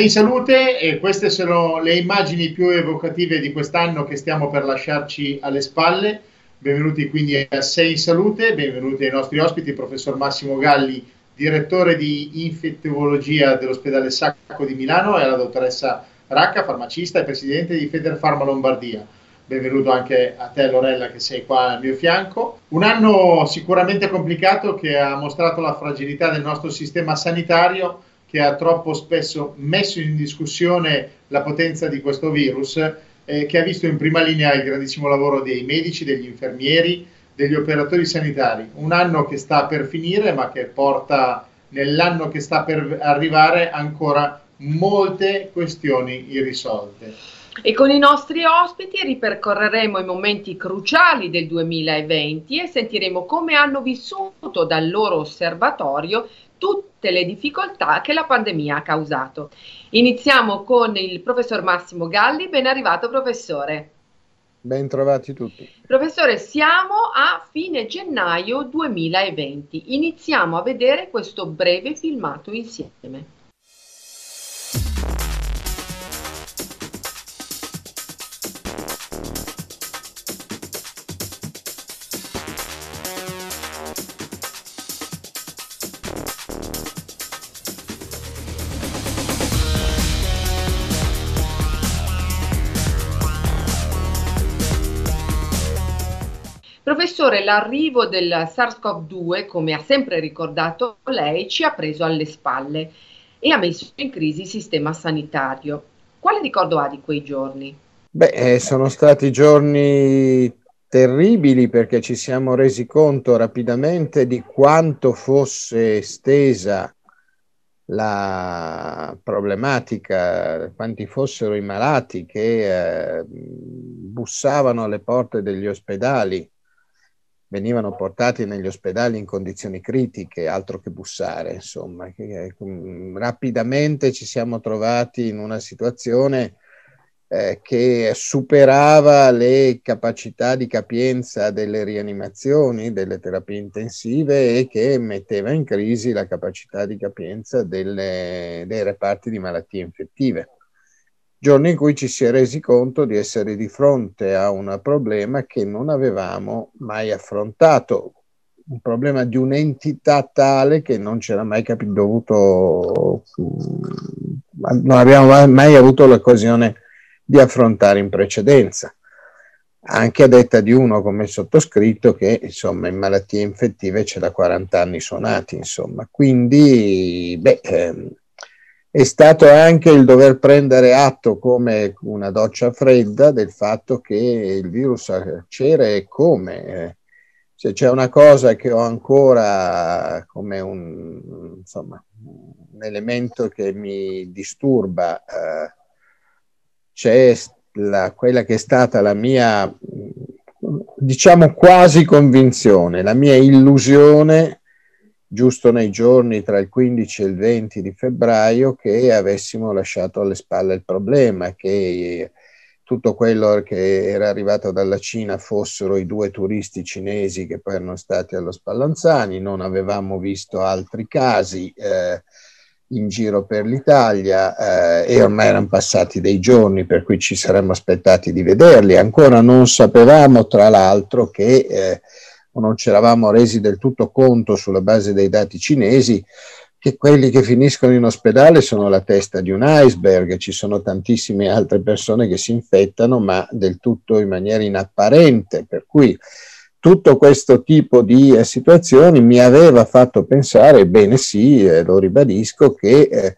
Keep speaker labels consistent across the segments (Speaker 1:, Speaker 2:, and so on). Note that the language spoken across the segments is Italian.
Speaker 1: Sei in salute e queste sono le immagini più evocative di quest'anno che stiamo per lasciarci alle spalle. Benvenuti quindi a Sei in salute, benvenuti ai nostri ospiti, professor Massimo Galli, direttore di infettivologia dell'ospedale Sacco di Milano e la dottoressa Racca, farmacista e presidente di Federfarma Lombardia. Benvenuto anche a te Lorella che sei qua al mio fianco. Un anno sicuramente complicato che ha mostrato la fragilità del nostro sistema sanitario che ha troppo spesso messo in discussione la potenza di questo virus, eh, che ha visto in prima linea il grandissimo lavoro dei medici, degli infermieri, degli operatori sanitari. Un anno che sta per finire, ma che porta nell'anno che sta per arrivare ancora molte questioni irrisolte.
Speaker 2: E con i nostri ospiti ripercorreremo i momenti cruciali del 2020 e sentiremo come hanno vissuto dal loro osservatorio tutte le difficoltà che la pandemia ha causato. Iniziamo con il professor Massimo Galli, ben arrivato professore.
Speaker 3: Ben trovati tutti.
Speaker 2: Professore, siamo a fine gennaio 2020. Iniziamo a vedere questo breve filmato insieme. Professore, l'arrivo del SARS-CoV-2, come ha sempre ricordato lei, ci ha preso alle spalle e ha messo in crisi il sistema sanitario. Quale ricordo ha di quei giorni?
Speaker 3: Beh, eh, sono stati giorni terribili perché ci siamo resi conto rapidamente di quanto fosse estesa la problematica, quanti fossero i malati che eh, bussavano alle porte degli ospedali venivano portati negli ospedali in condizioni critiche, altro che bussare, insomma. Um, rapidamente ci siamo trovati in una situazione eh, che superava le capacità di capienza delle rianimazioni, delle terapie intensive e che metteva in crisi la capacità di capienza delle, dei reparti di malattie infettive giorno in cui ci si è resi conto di essere di fronte a un problema che non avevamo mai affrontato, un problema di un'entità tale che non c'era mai capito, dovuto, non abbiamo mai avuto l'occasione di affrontare in precedenza. Anche a detta di uno come sottoscritto che insomma in malattie infettive c'è da 40 anni suonati, insomma. Quindi, beh, ehm, è stato anche il dover prendere atto come una doccia fredda del fatto che il virus c'era e come. Se c'è una cosa che ho ancora come un, insomma, un elemento che mi disturba, eh, c'è la, quella che è stata la mia, diciamo quasi convinzione, la mia illusione giusto nei giorni tra il 15 e il 20 di febbraio che avessimo lasciato alle spalle il problema, che tutto quello che era arrivato dalla Cina fossero i due turisti cinesi che poi erano stati allo Spallanzani, non avevamo visto altri casi. Eh, in giro per l'Italia eh, e ormai erano passati dei giorni per cui ci saremmo aspettati di vederli. Ancora non sapevamo, tra l'altro, che eh, non ci eravamo resi del tutto conto sulla base dei dati cinesi che quelli che finiscono in ospedale sono la testa di un iceberg, ci sono tantissime altre persone che si infettano, ma del tutto in maniera inapparente, per cui tutto questo tipo di eh, situazioni mi aveva fatto pensare, bene sì, eh, lo ribadisco, che, eh,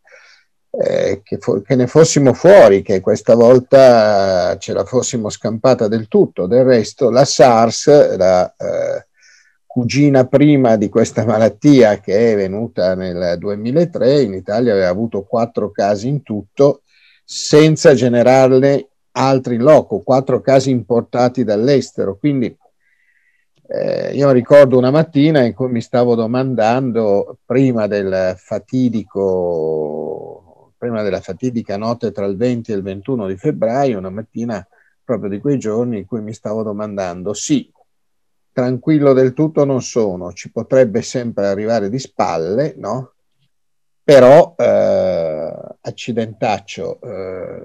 Speaker 3: eh che, che, ne fossimo fuori, che questa volta ce la fossimo scampata del tutto. Del resto la SARS, la eh, cugina prima di questa malattia che è venuta nel 2003, in Italia aveva avuto quattro casi in tutto, senza generarne altri in loco, quattro casi importati dall'estero. Quindi eh, io ricordo una mattina in cui mi stavo domandando, prima del fatidico, prima della fatidica notte tra il 20 e il 21 di febbraio, una mattina proprio di quei giorni in cui mi stavo domandando, sì, tranquillo del tutto non sono, ci potrebbe sempre arrivare di spalle, no? Però, eh, accidentaccio, eh,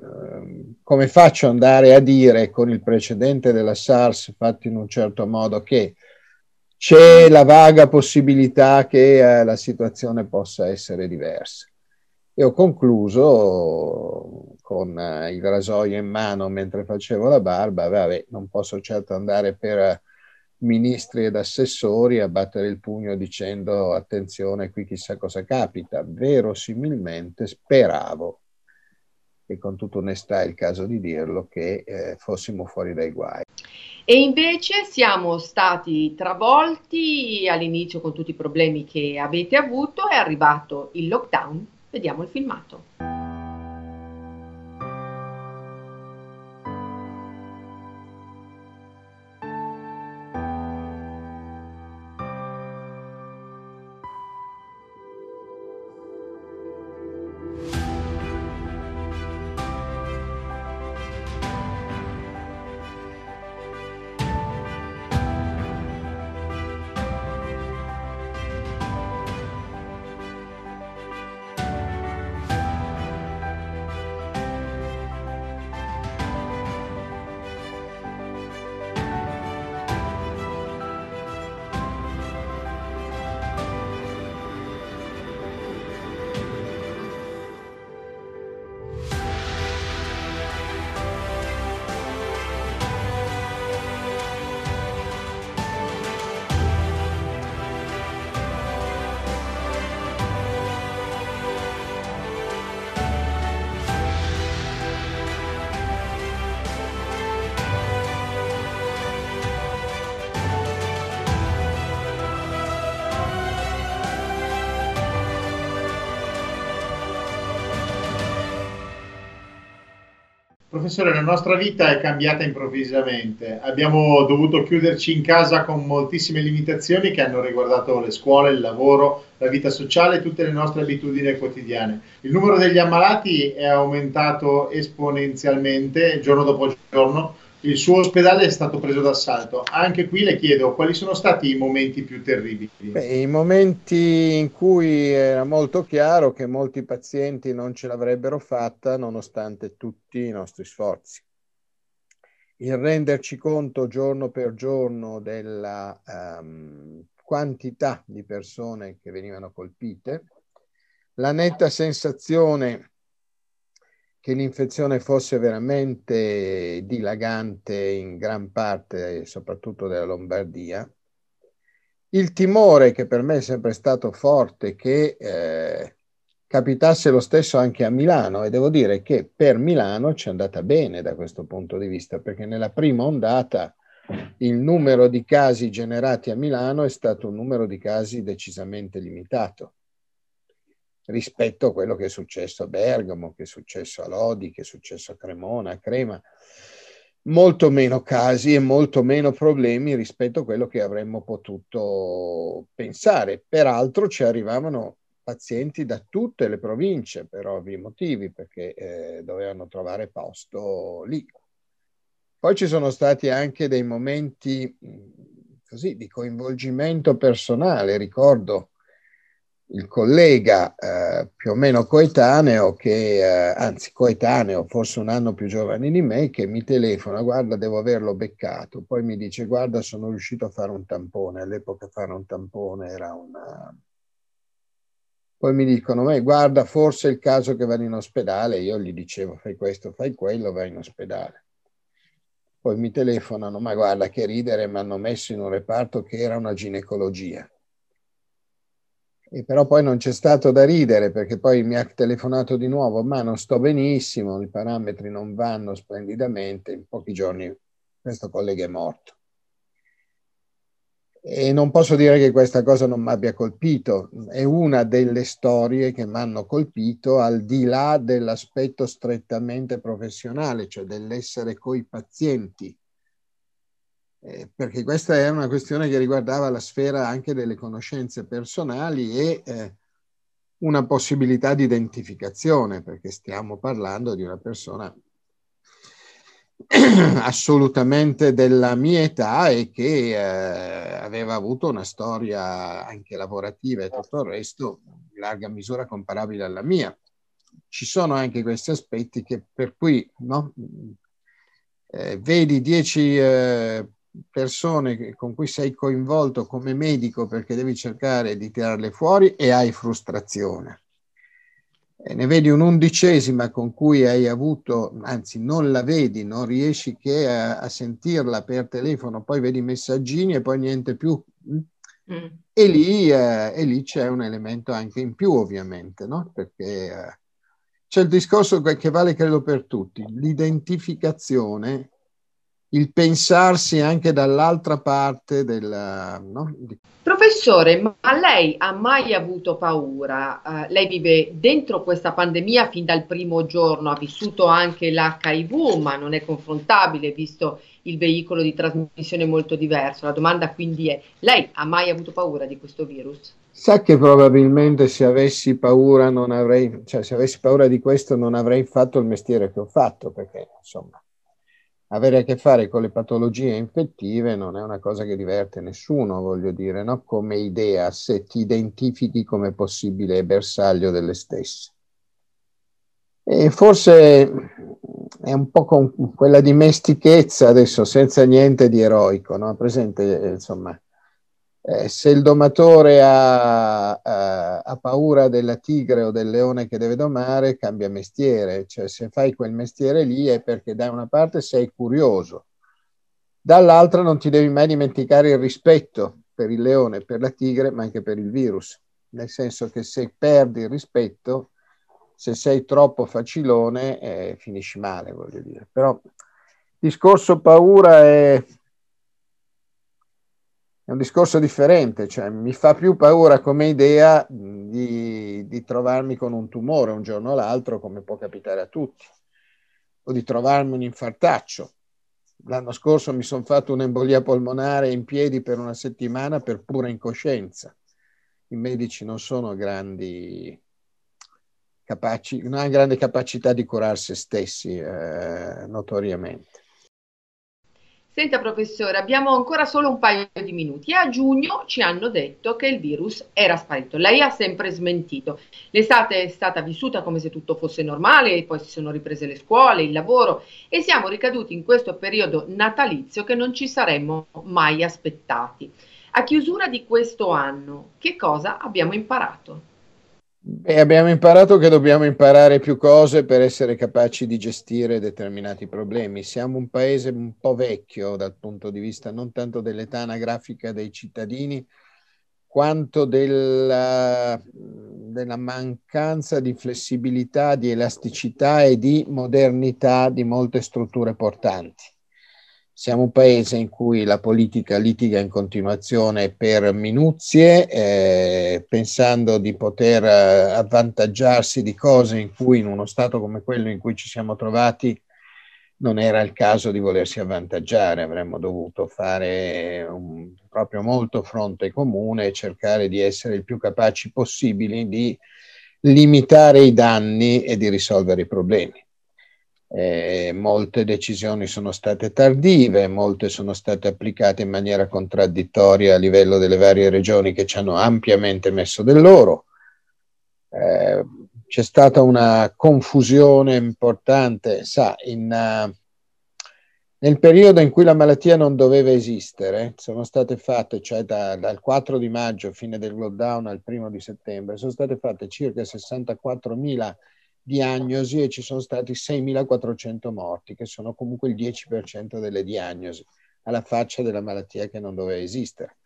Speaker 3: come faccio ad andare a dire con il precedente della SARS fatto in un certo modo che c'è la vaga possibilità che eh, la situazione possa essere diversa? E ho concluso con eh, il rasoio in mano mentre facevo la barba, vabbè, non posso certo andare per ministri ed assessori a battere il pugno dicendo attenzione qui chissà cosa capita. Verosimilmente speravo, e con tutta onestà è il caso di dirlo, che eh, fossimo fuori dai guai.
Speaker 2: E invece siamo stati travolti all'inizio con tutti i problemi che avete avuto, è arrivato il lockdown, vediamo il filmato.
Speaker 1: Professore, la nostra vita è cambiata improvvisamente. Abbiamo dovuto chiuderci in casa con moltissime limitazioni che hanno riguardato le scuole, il lavoro, la vita sociale e tutte le nostre abitudini quotidiane. Il numero degli ammalati è aumentato esponenzialmente giorno dopo giorno il suo ospedale è stato preso d'assalto. Anche qui le chiedo quali sono stati i momenti più terribili.
Speaker 3: Beh, I momenti in cui era molto chiaro che molti pazienti non ce l'avrebbero fatta nonostante tutti i nostri sforzi. Il renderci conto giorno per giorno della um, quantità di persone che venivano colpite, la netta sensazione che l'infezione fosse veramente dilagante in gran parte, soprattutto della Lombardia. Il timore che per me è sempre stato forte che eh, capitasse lo stesso anche a Milano e devo dire che per Milano ci è andata bene da questo punto di vista perché nella prima ondata il numero di casi generati a Milano è stato un numero di casi decisamente limitato rispetto a quello che è successo a Bergamo, che è successo a Lodi, che è successo a Cremona, a Crema. Molto meno casi e molto meno problemi rispetto a quello che avremmo potuto pensare. Peraltro ci arrivavano pazienti da tutte le province per ovvi motivi, perché eh, dovevano trovare posto lì. Poi ci sono stati anche dei momenti così di coinvolgimento personale. Ricordo il collega eh, più o meno coetaneo, che, eh, anzi coetaneo, forse un anno più giovane di me, che mi telefona, guarda, devo averlo beccato. Poi mi dice, guarda, sono riuscito a fare un tampone. All'epoca fare un tampone era una... Poi mi dicono, ma guarda, forse è il caso che vada in ospedale. Io gli dicevo, fai questo, fai quello, vai in ospedale. Poi mi telefonano, ma guarda che ridere, mi hanno messo in un reparto che era una ginecologia. E però poi non c'è stato da ridere perché poi mi ha telefonato di nuovo, ma non sto benissimo, i parametri non vanno splendidamente, in pochi giorni questo collega è morto. E non posso dire che questa cosa non mi abbia colpito, è una delle storie che mi hanno colpito al di là dell'aspetto strettamente professionale, cioè dell'essere coi pazienti, eh, perché questa è una questione che riguardava la sfera anche delle conoscenze personali e eh, una possibilità di identificazione, perché stiamo parlando di una persona assolutamente della mia età e che eh, aveva avuto una storia anche lavorativa e tutto il resto in larga misura comparabile alla mia. Ci sono anche questi aspetti che per cui no, eh, vedi dieci eh, persone con cui sei coinvolto come medico perché devi cercare di tirarle fuori e hai frustrazione e ne vedi un'undicesima con cui hai avuto, anzi non la vedi, non riesci che a, a sentirla per telefono, poi vedi i messaggini e poi niente più. Mm. E, lì, eh, e, lì, c'è un elemento anche in più ovviamente, no? perché eh, c'è il discorso che vale credo per tutti, l'identificazione il pensarsi anche dall'altra parte del... No?
Speaker 2: Professore, ma lei ha mai avuto paura? Uh, lei vive dentro questa pandemia fin dal primo giorno, ha vissuto anche l'HIV, ma non è confrontabile visto il veicolo di trasmissione molto diverso. La domanda quindi è, lei ha mai avuto paura di questo virus?
Speaker 3: Sa che probabilmente se avessi paura non avrei, cioè se avessi paura di questo non avrei fatto il mestiere che ho fatto, perché insomma avere a che fare con le patologie infettive non è una cosa che diverte nessuno, voglio dire, no? come idea, se ti identifichi come possibile bersaglio delle stesse. E forse è un po' con quella dimestichezza adesso, senza niente di eroico, no? presente, insomma, eh, se il domatore ha, ha, ha, paura della tigre o del leone che deve domare, cambia mestiere. Cioè, se fai quel mestiere lì è perché da una parte sei curioso, dall'altra non ti devi mai dimenticare il rispetto per il leone, per la tigre, ma anche per il virus. Nel senso che se perdi il rispetto, se sei troppo facilone, eh, finisci male, voglio dire. Però discorso paura è è un discorso differente, cioè mi fa più paura come idea di, di, trovarmi con un tumore un giorno o l'altro, come può capitare a tutti, o di trovarmi un infartaccio. L'anno scorso mi sono fatto un'embolia polmonare in piedi per una settimana per pura incoscienza. I medici non sono grandi capaci, non hanno grande capacità di curare se stessi, eh, notoriamente.
Speaker 2: Senta professore, abbiamo ancora solo un paio di minuti. A giugno ci hanno detto che il virus era sparito. Lei ha sempre smentito. L'estate è stata vissuta come se tutto fosse normale, poi si sono riprese le scuole, il lavoro e siamo ricaduti in questo periodo natalizio che non ci saremmo mai aspettati. A chiusura di questo anno, che cosa abbiamo imparato?
Speaker 3: Beh, abbiamo imparato che dobbiamo imparare più cose per essere capaci di gestire determinati problemi. Siamo un paese un po' vecchio dal punto di vista non tanto dell'età anagrafica dei cittadini, quanto della, della mancanza di flessibilità, di elasticità e di modernità di molte strutture portanti. Siamo un paese in cui la politica litiga in continuazione per minuzie, eh, pensando di poter eh, avvantaggiarsi di cose in cui in uno Stato come quello in cui ci siamo trovati non era il caso di volersi avvantaggiare, avremmo dovuto fare un, proprio molto fronte comune e cercare di essere il più capaci possibili di limitare i danni e di risolvere i problemi. Eh, molte decisioni sono state tardive, molte sono state applicate in maniera contraddittoria a livello delle varie regioni che ci hanno ampiamente messo del loro. eh, c'è stata una confusione importante, sa, in, uh, nel periodo in cui la malattia non doveva esistere, sono state fatte, cioè da, dal 4 di maggio, fine del lockdown, al primo di settembre, sono state fatte circa 64.000 diagnosi e ci sono stati 6.400 morti, che sono comunque il 10% delle diagnosi, alla faccia della malattia che non doveva esistere.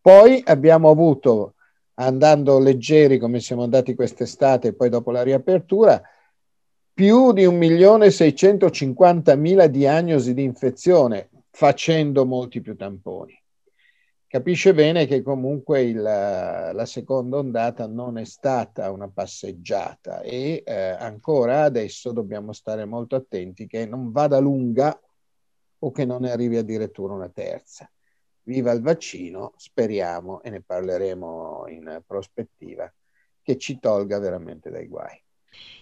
Speaker 3: Poi abbiamo avuto andando leggeri come siamo andati quest'estate e poi dopo la riapertura, più di 1.650.000 diagnosi di infezione facendo molti più tamponi. Capisce bene che comunque il, la seconda ondata non è stata una passeggiata e eh, ancora adesso dobbiamo stare molto attenti che non vada lunga o che non ne arrivi addirittura una terza viva il vaccino, speriamo, e ne parleremo in prospettiva, che ci tolga veramente dai guai.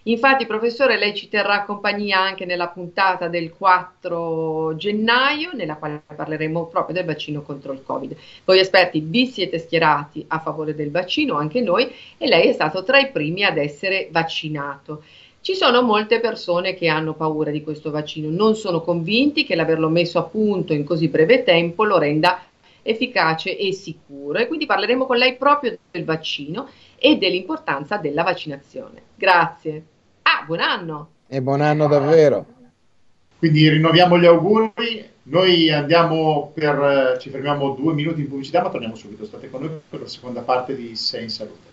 Speaker 2: Infatti, professore, lei ci terrà compagnia anche nella puntata del 4 gennaio, nella quale parleremo proprio del vaccino contro il Covid. Voi esperti vi siete schierati a favore del vaccino, anche noi, e lei è stato tra i primi ad essere vaccinato. Ci sono molte persone che hanno paura di questo vaccino, non sono convinti che l'averlo messo a punto in così breve tempo lo renda efficace e sicuro. E quindi parleremo con lei proprio del vaccino e dell'importanza della vaccinazione. Grazie. Ah, buon anno!
Speaker 3: E buon anno davvero!
Speaker 1: Quindi rinnoviamo gli auguri. Noi andiamo per, ci fermiamo due minuti in pubblicità, ma torniamo subito. State con noi per la seconda parte di Sei in Salute.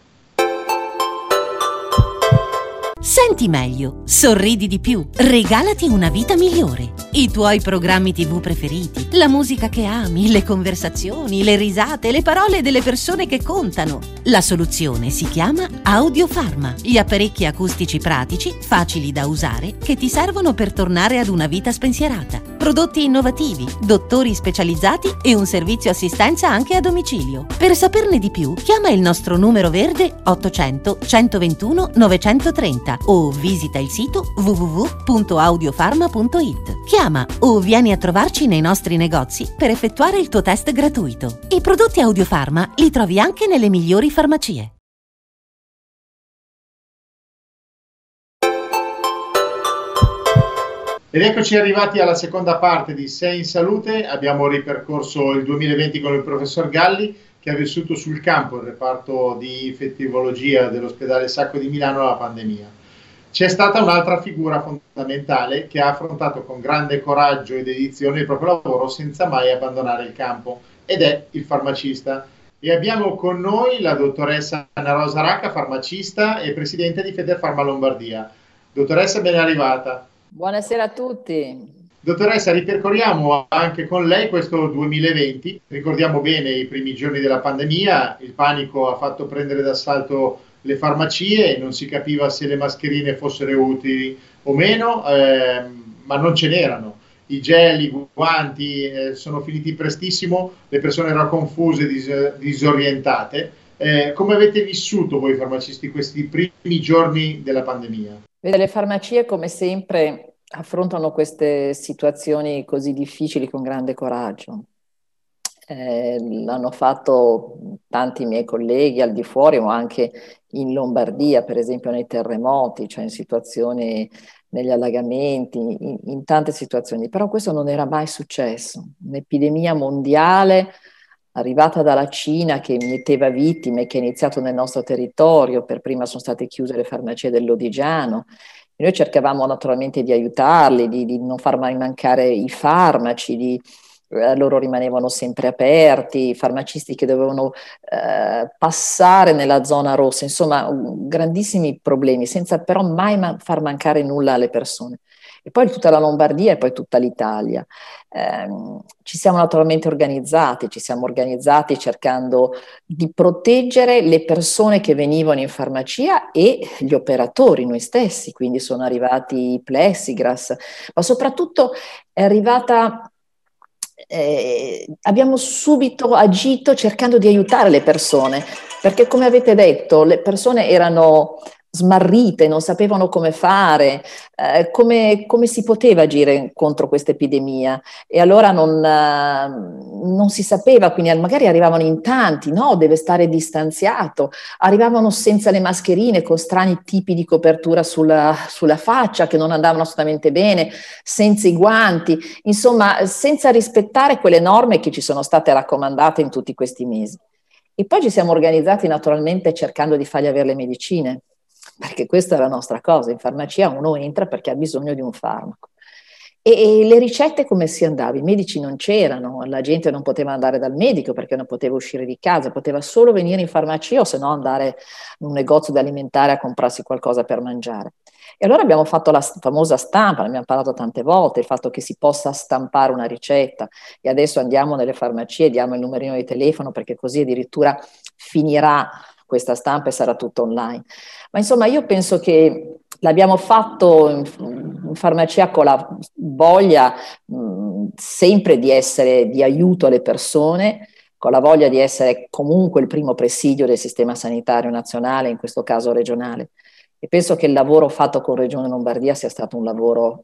Speaker 4: Senti meglio, sorridi di più, regalati una vita migliore. I tuoi programmi tv preferiti, la musica che ami, le conversazioni, le risate, le parole delle persone che contano. La soluzione si chiama Audiofarma, gli apparecchi acustici pratici, facili da usare, che ti servono per tornare ad una vita spensierata. Prodotti innovativi, dottori specializzati e un servizio assistenza anche a domicilio. Per saperne di più, chiama il nostro numero verde 800 121 930 o visita il sito www.audiofarma.it. Chiama o vieni a trovarci nei nostri negozi per effettuare il tuo test gratuito. I prodotti Audiofarma li trovi anche nelle migliori farmacie.
Speaker 1: Ed eccoci arrivati alla seconda parte di Sei in Salute. Abbiamo ripercorso il 2020 con il professor Galli che ha vissuto sul campo il reparto di infettivologia dell'ospedale Sacco di Milano la pandemia c'è stata un'altra figura fondamentale che ha affrontato con grande coraggio e dedizione il proprio lavoro senza mai abbandonare il campo ed è il farmacista. E abbiamo con noi la dottoressa Anna Rosa Racca, farmacista e presidente di Federfarma Lombardia. Dottoressa, ben arrivata.
Speaker 5: Buonasera a tutti.
Speaker 1: Dottoressa, ripercorriamo anche con lei questo 2020. Ricordiamo bene i primi giorni della pandemia, il panico ha fatto prendere d'assalto le farmacie non si capiva se le mascherine fossero utili o meno, eh, ma non ce n'erano. I gel, i guanti eh, sono finiti prestissimo, le persone erano confuse, dis- disorientate. Eh, come avete vissuto voi farmacisti questi primi giorni della pandemia?
Speaker 5: Le farmacie, come sempre, affrontano queste situazioni così difficili con grande coraggio. Eh, l'hanno fatto tanti miei colleghi al di fuori o anche in Lombardia, per esempio nei terremoti, cioè in situazioni negli allagamenti, in, in tante situazioni. Però questo non era mai successo. Un'epidemia mondiale arrivata dalla Cina che metteva vittime, che è iniziato nel nostro territorio, per prima sono state chiuse le farmacie dell'Odigiano. Noi cercavamo naturalmente di aiutarli, di, di non far mai mancare i farmaci, di, eh, loro rimanevano sempre aperti, i farmacisti che dovevano eh, passare nella zona rossa, insomma grandissimi problemi, senza però mai ma- far mancare nulla alle persone. E poi tutta la Lombardia e poi tutta l'Italia. Eh, ci siamo naturalmente organizzati, ci siamo organizzati cercando di proteggere le persone che venivano in farmacia e gli operatori, noi stessi, quindi sono arrivati i plessigras, ma soprattutto è arrivata eh, abbiamo subito agito cercando di aiutare le persone, perché come avete detto, le persone erano smarrite, non sapevano come fare, eh, come, come, si poteva agire contro questa epidemia. E allora non, eh, non, si sapeva, quindi magari arrivavano in tanti, no, deve stare distanziato, arrivavano senza le mascherine, con strani tipi di copertura sulla, sulla faccia che non andavano assolutamente bene, senza i guanti, insomma, senza rispettare quelle norme che ci sono state raccomandate in tutti questi mesi. E poi ci siamo organizzati naturalmente cercando di fargli avere le medicine, perché questa è la nostra cosa. In farmacia uno entra perché ha bisogno di un farmaco. E, e le ricette come si andava? I medici non c'erano, la gente non poteva andare dal medico perché non poteva uscire di casa, poteva solo venire in farmacia o se no andare in un negozio di alimentare a comprarsi qualcosa per mangiare. E allora abbiamo fatto la famosa stampa, ne abbiamo parlato tante volte, il fatto che si possa stampare una ricetta e adesso andiamo nelle farmacie, diamo il numerino di telefono perché così addirittura finirà questa stampa e sarà tutto online. Ma insomma io penso che l'abbiamo fatto in, farmacia con la voglia mh, sempre di essere di aiuto alle persone, con la voglia di essere comunque il primo presidio del sistema sanitario nazionale, in questo caso regionale. E penso che il lavoro fatto con Regione Lombardia sia stato un lavoro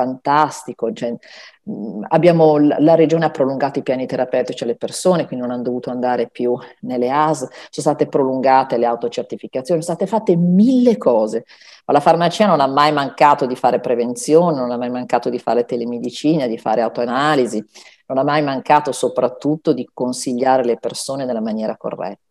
Speaker 5: fantastico. Cioè, abbiamo, la regione ha prolungato i piani terapeutici alle persone, quindi non hanno dovuto andare più nelle AS, sono state prolungate le autocertificazioni, sono state fatte mille cose. Ma la farmacia non ha mai mancato di fare prevenzione, non ha mai mancato di fare telemedicina, di fare autoanalisi, non ha mai mancato soprattutto di consigliare le persone nella maniera corretta.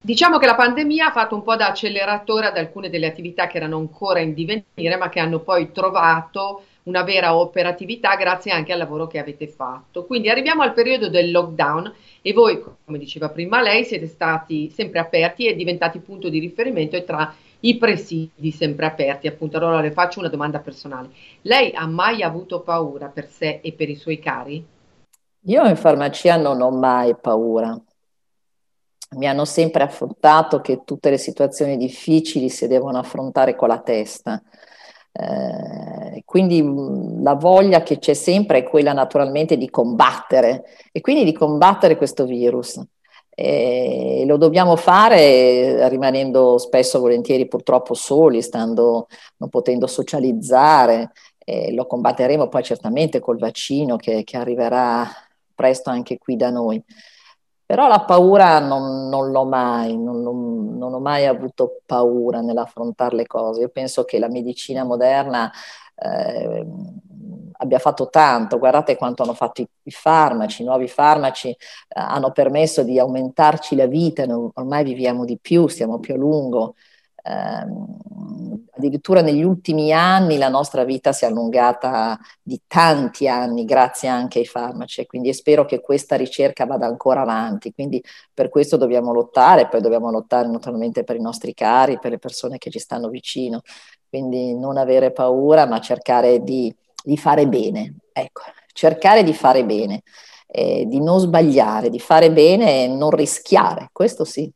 Speaker 2: Diciamo che la pandemia ha fatto un po' da acceleratore ad alcune delle attività che erano ancora in divenire, ma che hanno poi trovato una vera operatività grazie anche al lavoro che avete fatto. Quindi arriviamo al periodo del lockdown e voi, come diceva prima lei, siete stati sempre aperti e diventati punto di riferimento e tra i presidi sempre aperti. Appunto, allora le faccio una domanda personale. Lei ha mai avuto paura per sé e per i suoi cari?
Speaker 5: Io in farmacia non ho mai paura mi hanno sempre affrontato che tutte le situazioni difficili si devono affrontare con la testa. Eh, quindi la voglia che c'è sempre è quella naturalmente di combattere e quindi di combattere questo virus. E lo dobbiamo fare rimanendo spesso volentieri purtroppo soli, stando, non potendo socializzare. E lo combatteremo poi certamente col vaccino che, che arriverà presto anche qui da noi. Però la paura non, non l'ho mai, non, non, non, ho mai avuto paura nell'affrontare le cose. Io penso che la medicina moderna eh, abbia fatto tanto, guardate quanto hanno fatto i, i farmaci, i nuovi farmaci eh, hanno permesso di aumentarci la vita, ormai viviamo di più, stiamo più a lungo, addirittura negli ultimi anni la nostra vita si è allungata di tanti anni grazie anche ai farmaci, quindi spero che questa ricerca vada ancora avanti, quindi per questo dobbiamo lottare, poi dobbiamo lottare naturalmente per i nostri cari, per le persone che ci stanno vicino, quindi non avere paura ma cercare di, di fare bene, ecco, cercare di fare bene. Eh, di non sbagliare, di fare bene e non rischiare, questo sì.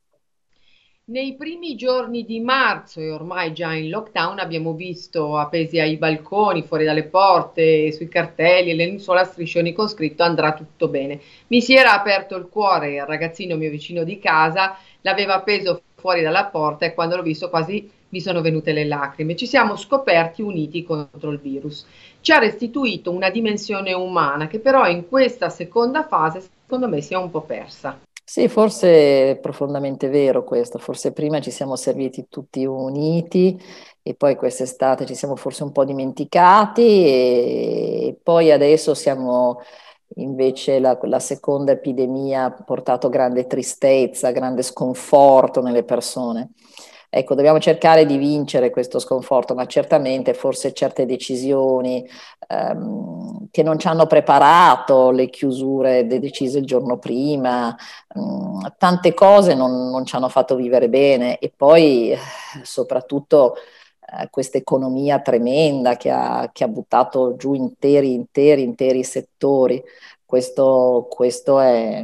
Speaker 2: Nei primi giorni di marzo e ormai già in lockdown abbiamo visto appesi ai balconi, fuori dalle porte, sui cartelli e le lenzuola striscioni con scritto andrà tutto bene. Mi si era aperto il cuore, il ragazzino mio vicino di casa l'aveva appeso fuori dalla porta e quando l'ho visto quasi mi sono venute le lacrime. Ci siamo scoperti uniti contro il virus. Ci ha restituito una dimensione umana che però in questa seconda fase secondo me si è un po' persa.
Speaker 5: Sì, forse è profondamente vero questo, forse prima ci siamo serviti tutti uniti e poi quest'estate ci siamo forse un po' dimenticati e poi adesso siamo invece la, la seconda epidemia ha portato grande tristezza, grande sconforto nelle persone. Ecco, dobbiamo cercare di vincere questo sconforto, ma certamente forse certe decisioni ehm, che non ci hanno preparato, le chiusure decise il giorno prima, mh, mm, tante cose non, non, ci hanno fatto vivere bene e poi soprattutto eh, questa economia tremenda che ha, che ha, buttato giù interi, interi, interi settori. Questo, questo è,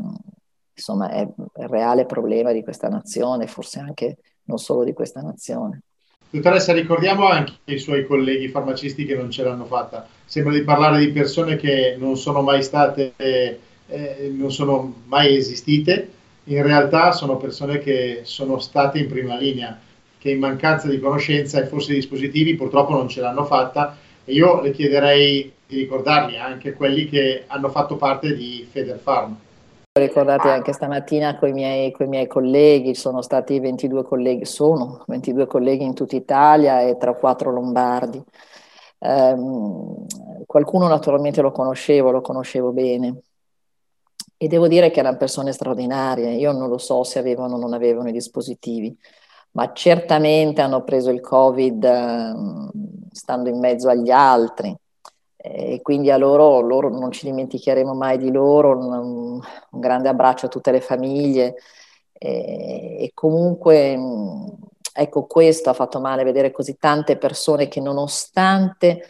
Speaker 5: insomma, è il reale problema di questa nazione, forse anche non solo di questa nazione.
Speaker 1: Dottoressa, ricordiamo anche i suoi colleghi farmacisti che non ce l'hanno fatta. Sembra di parlare di persone che non sono mai state, eh, non sono mai esistite. In realtà sono persone che sono state in prima linea, che in mancanza di conoscenza e forse di dispositivi purtroppo non ce l'hanno fatta e io le chiederei di ricordarli anche quelli che hanno fatto parte di Federfarm.
Speaker 5: Ricordate anche stamattina con i miei, miei, colleghi, sono stati 22 colleghi, sono 22 colleghi in tutta Italia e tra quattro lombardi. Um, qualcuno naturalmente lo conoscevo, lo conoscevo bene e devo dire che erano persone straordinarie. Io non lo so se avevano o non avevano i dispositivi, ma certamente hanno preso il Covid um, stando in mezzo agli altri e quindi a loro, loro, non ci dimenticheremo mai di loro, un, un grande abbraccio a tutte le famiglie e, e, comunque ecco questo ha fatto male vedere così tante persone che nonostante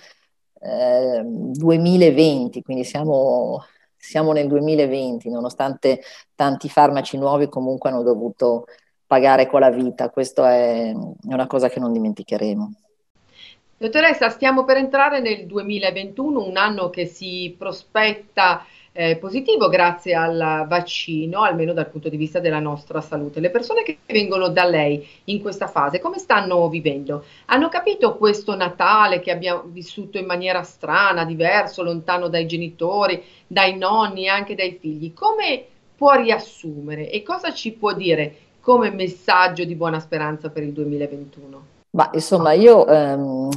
Speaker 5: eh, 2020, quindi siamo, siamo nel 2020, nonostante tanti farmaci nuovi comunque hanno dovuto pagare con la vita, questo è, è una cosa che non dimenticheremo.
Speaker 2: Dottoressa, stiamo per entrare nel 2021, un anno che si prospetta eh, positivo grazie al vaccino, almeno dal punto di vista della nostra salute. Le persone che vengono da lei in questa fase, come stanno vivendo? Hanno capito questo Natale che abbiamo vissuto in maniera strana, diverso, lontano dai genitori, dai nonni e anche dai figli? Come può riassumere e cosa ci può dire come messaggio di buona speranza per il 2021?
Speaker 5: Ma insomma, io ehm,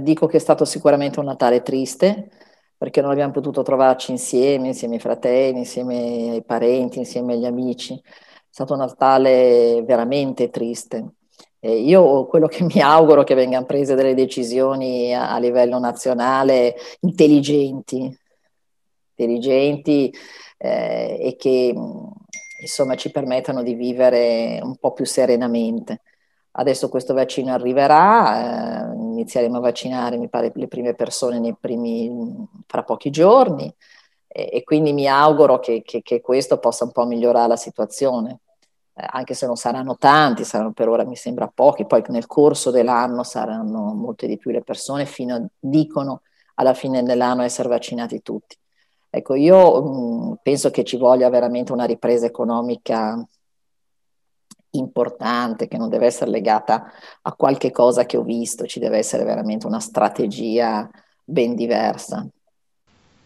Speaker 5: dico che è stato sicuramente un Natale triste, perché non abbiamo potuto trovarci insieme, insieme ai fratelli, insieme ai parenti, insieme agli amici. È stato un Natale veramente triste. E io quello che mi auguro è che vengano prese delle decisioni a, a livello nazionale intelligenti, intelligenti eh, e che insomma ci permettano di vivere un po' più serenamente. Adesso questo vaccino arriverà, eh, inizieremo a vaccinare, mi pare, le prime persone primi, fra pochi giorni e, e quindi mi auguro che, che, che, questo possa un po' migliorare la situazione, eh, anche se non saranno tanti, saranno per ora mi sembra pochi, poi nel corso dell'anno saranno molte di più le persone, fino a, dicono alla fine dell'anno essere vaccinati tutti. Ecco, io mh, penso che ci voglia veramente una ripresa economica importante, che non deve essere legata a qualche cosa che ho visto, ci deve essere veramente una strategia ben diversa.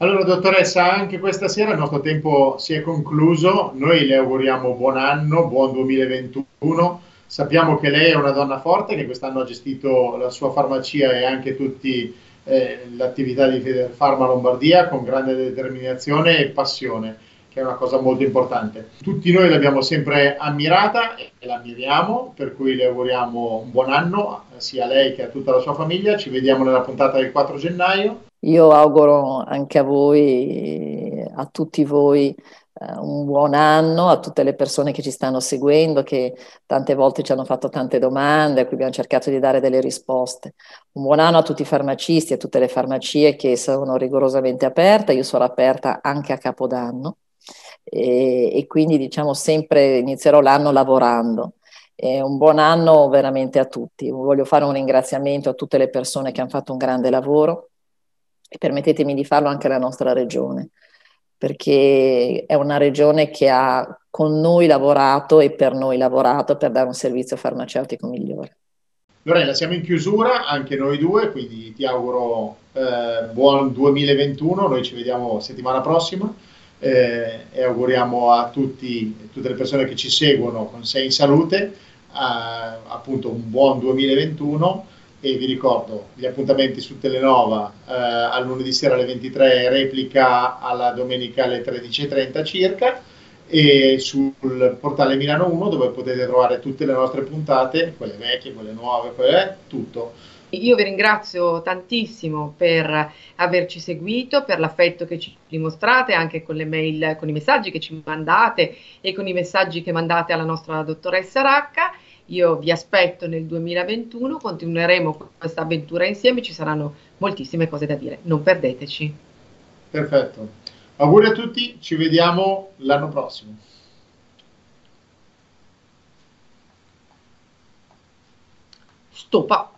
Speaker 1: Allora, dottoressa, anche questa sera il nostro tempo si è concluso. Noi le auguriamo buon anno, buon 2021. Sappiamo che lei è una donna forte, che quest'anno ha gestito la sua farmacia e anche tutte eh, l'attività di Farma Lombardia con grande determinazione e passione che è una cosa molto importante. Tutti noi l'abbiamo sempre ammirata e l'ammiriamo, per cui le auguriamo un buon anno sia a lei che a tutta la sua famiglia. Ci vediamo nella puntata del 4 gennaio.
Speaker 5: Io auguro anche a voi, a tutti voi, eh, un buon anno a tutte le persone che ci stanno seguendo, che tante volte ci hanno fatto tante domande, a cui abbiamo cercato di dare delle risposte. Un buon anno a tutti i farmacisti, a tutte le farmacie che sono rigorosamente aperte. Io sarò aperta anche a Capodanno e, e quindi diciamo sempre inizierò l'anno lavorando. E un buon anno veramente a tutti. Voglio fare un ringraziamento a tutte le persone che hanno fatto un grande lavoro e permettetemi di farlo anche alla nostra regione, perché è una regione che ha con noi lavorato e per noi lavorato per dare un servizio farmaceutico migliore.
Speaker 1: Lorella, siamo in chiusura, anche noi due, quindi ti auguro eh, buon 2021, noi ci vediamo settimana prossima eh, e auguriamo a tutti, tutte le persone che ci seguono con Sei in Salute a, appunto un buon 2021 e vi ricordo gli appuntamenti su Telenova eh, al lunedì sera alle 23 replica alla domenica alle 13.30 circa e sul portale Milano 1 dove potete trovare tutte le nostre puntate, quelle vecchie, quelle nuove, quelle tutto
Speaker 2: io vi ringrazio tantissimo per averci seguito, per l'affetto che ci dimostrate, anche con le mail, con i messaggi che ci mandate e con i messaggi che mandate alla nostra dottoressa Racca. Io vi aspetto nel 2021, continueremo questa avventura insieme, ci saranno moltissime cose da dire, non perdeteci.
Speaker 1: Perfetto. Auguri a tutti, ci vediamo l'anno prossimo.
Speaker 2: Stoppa.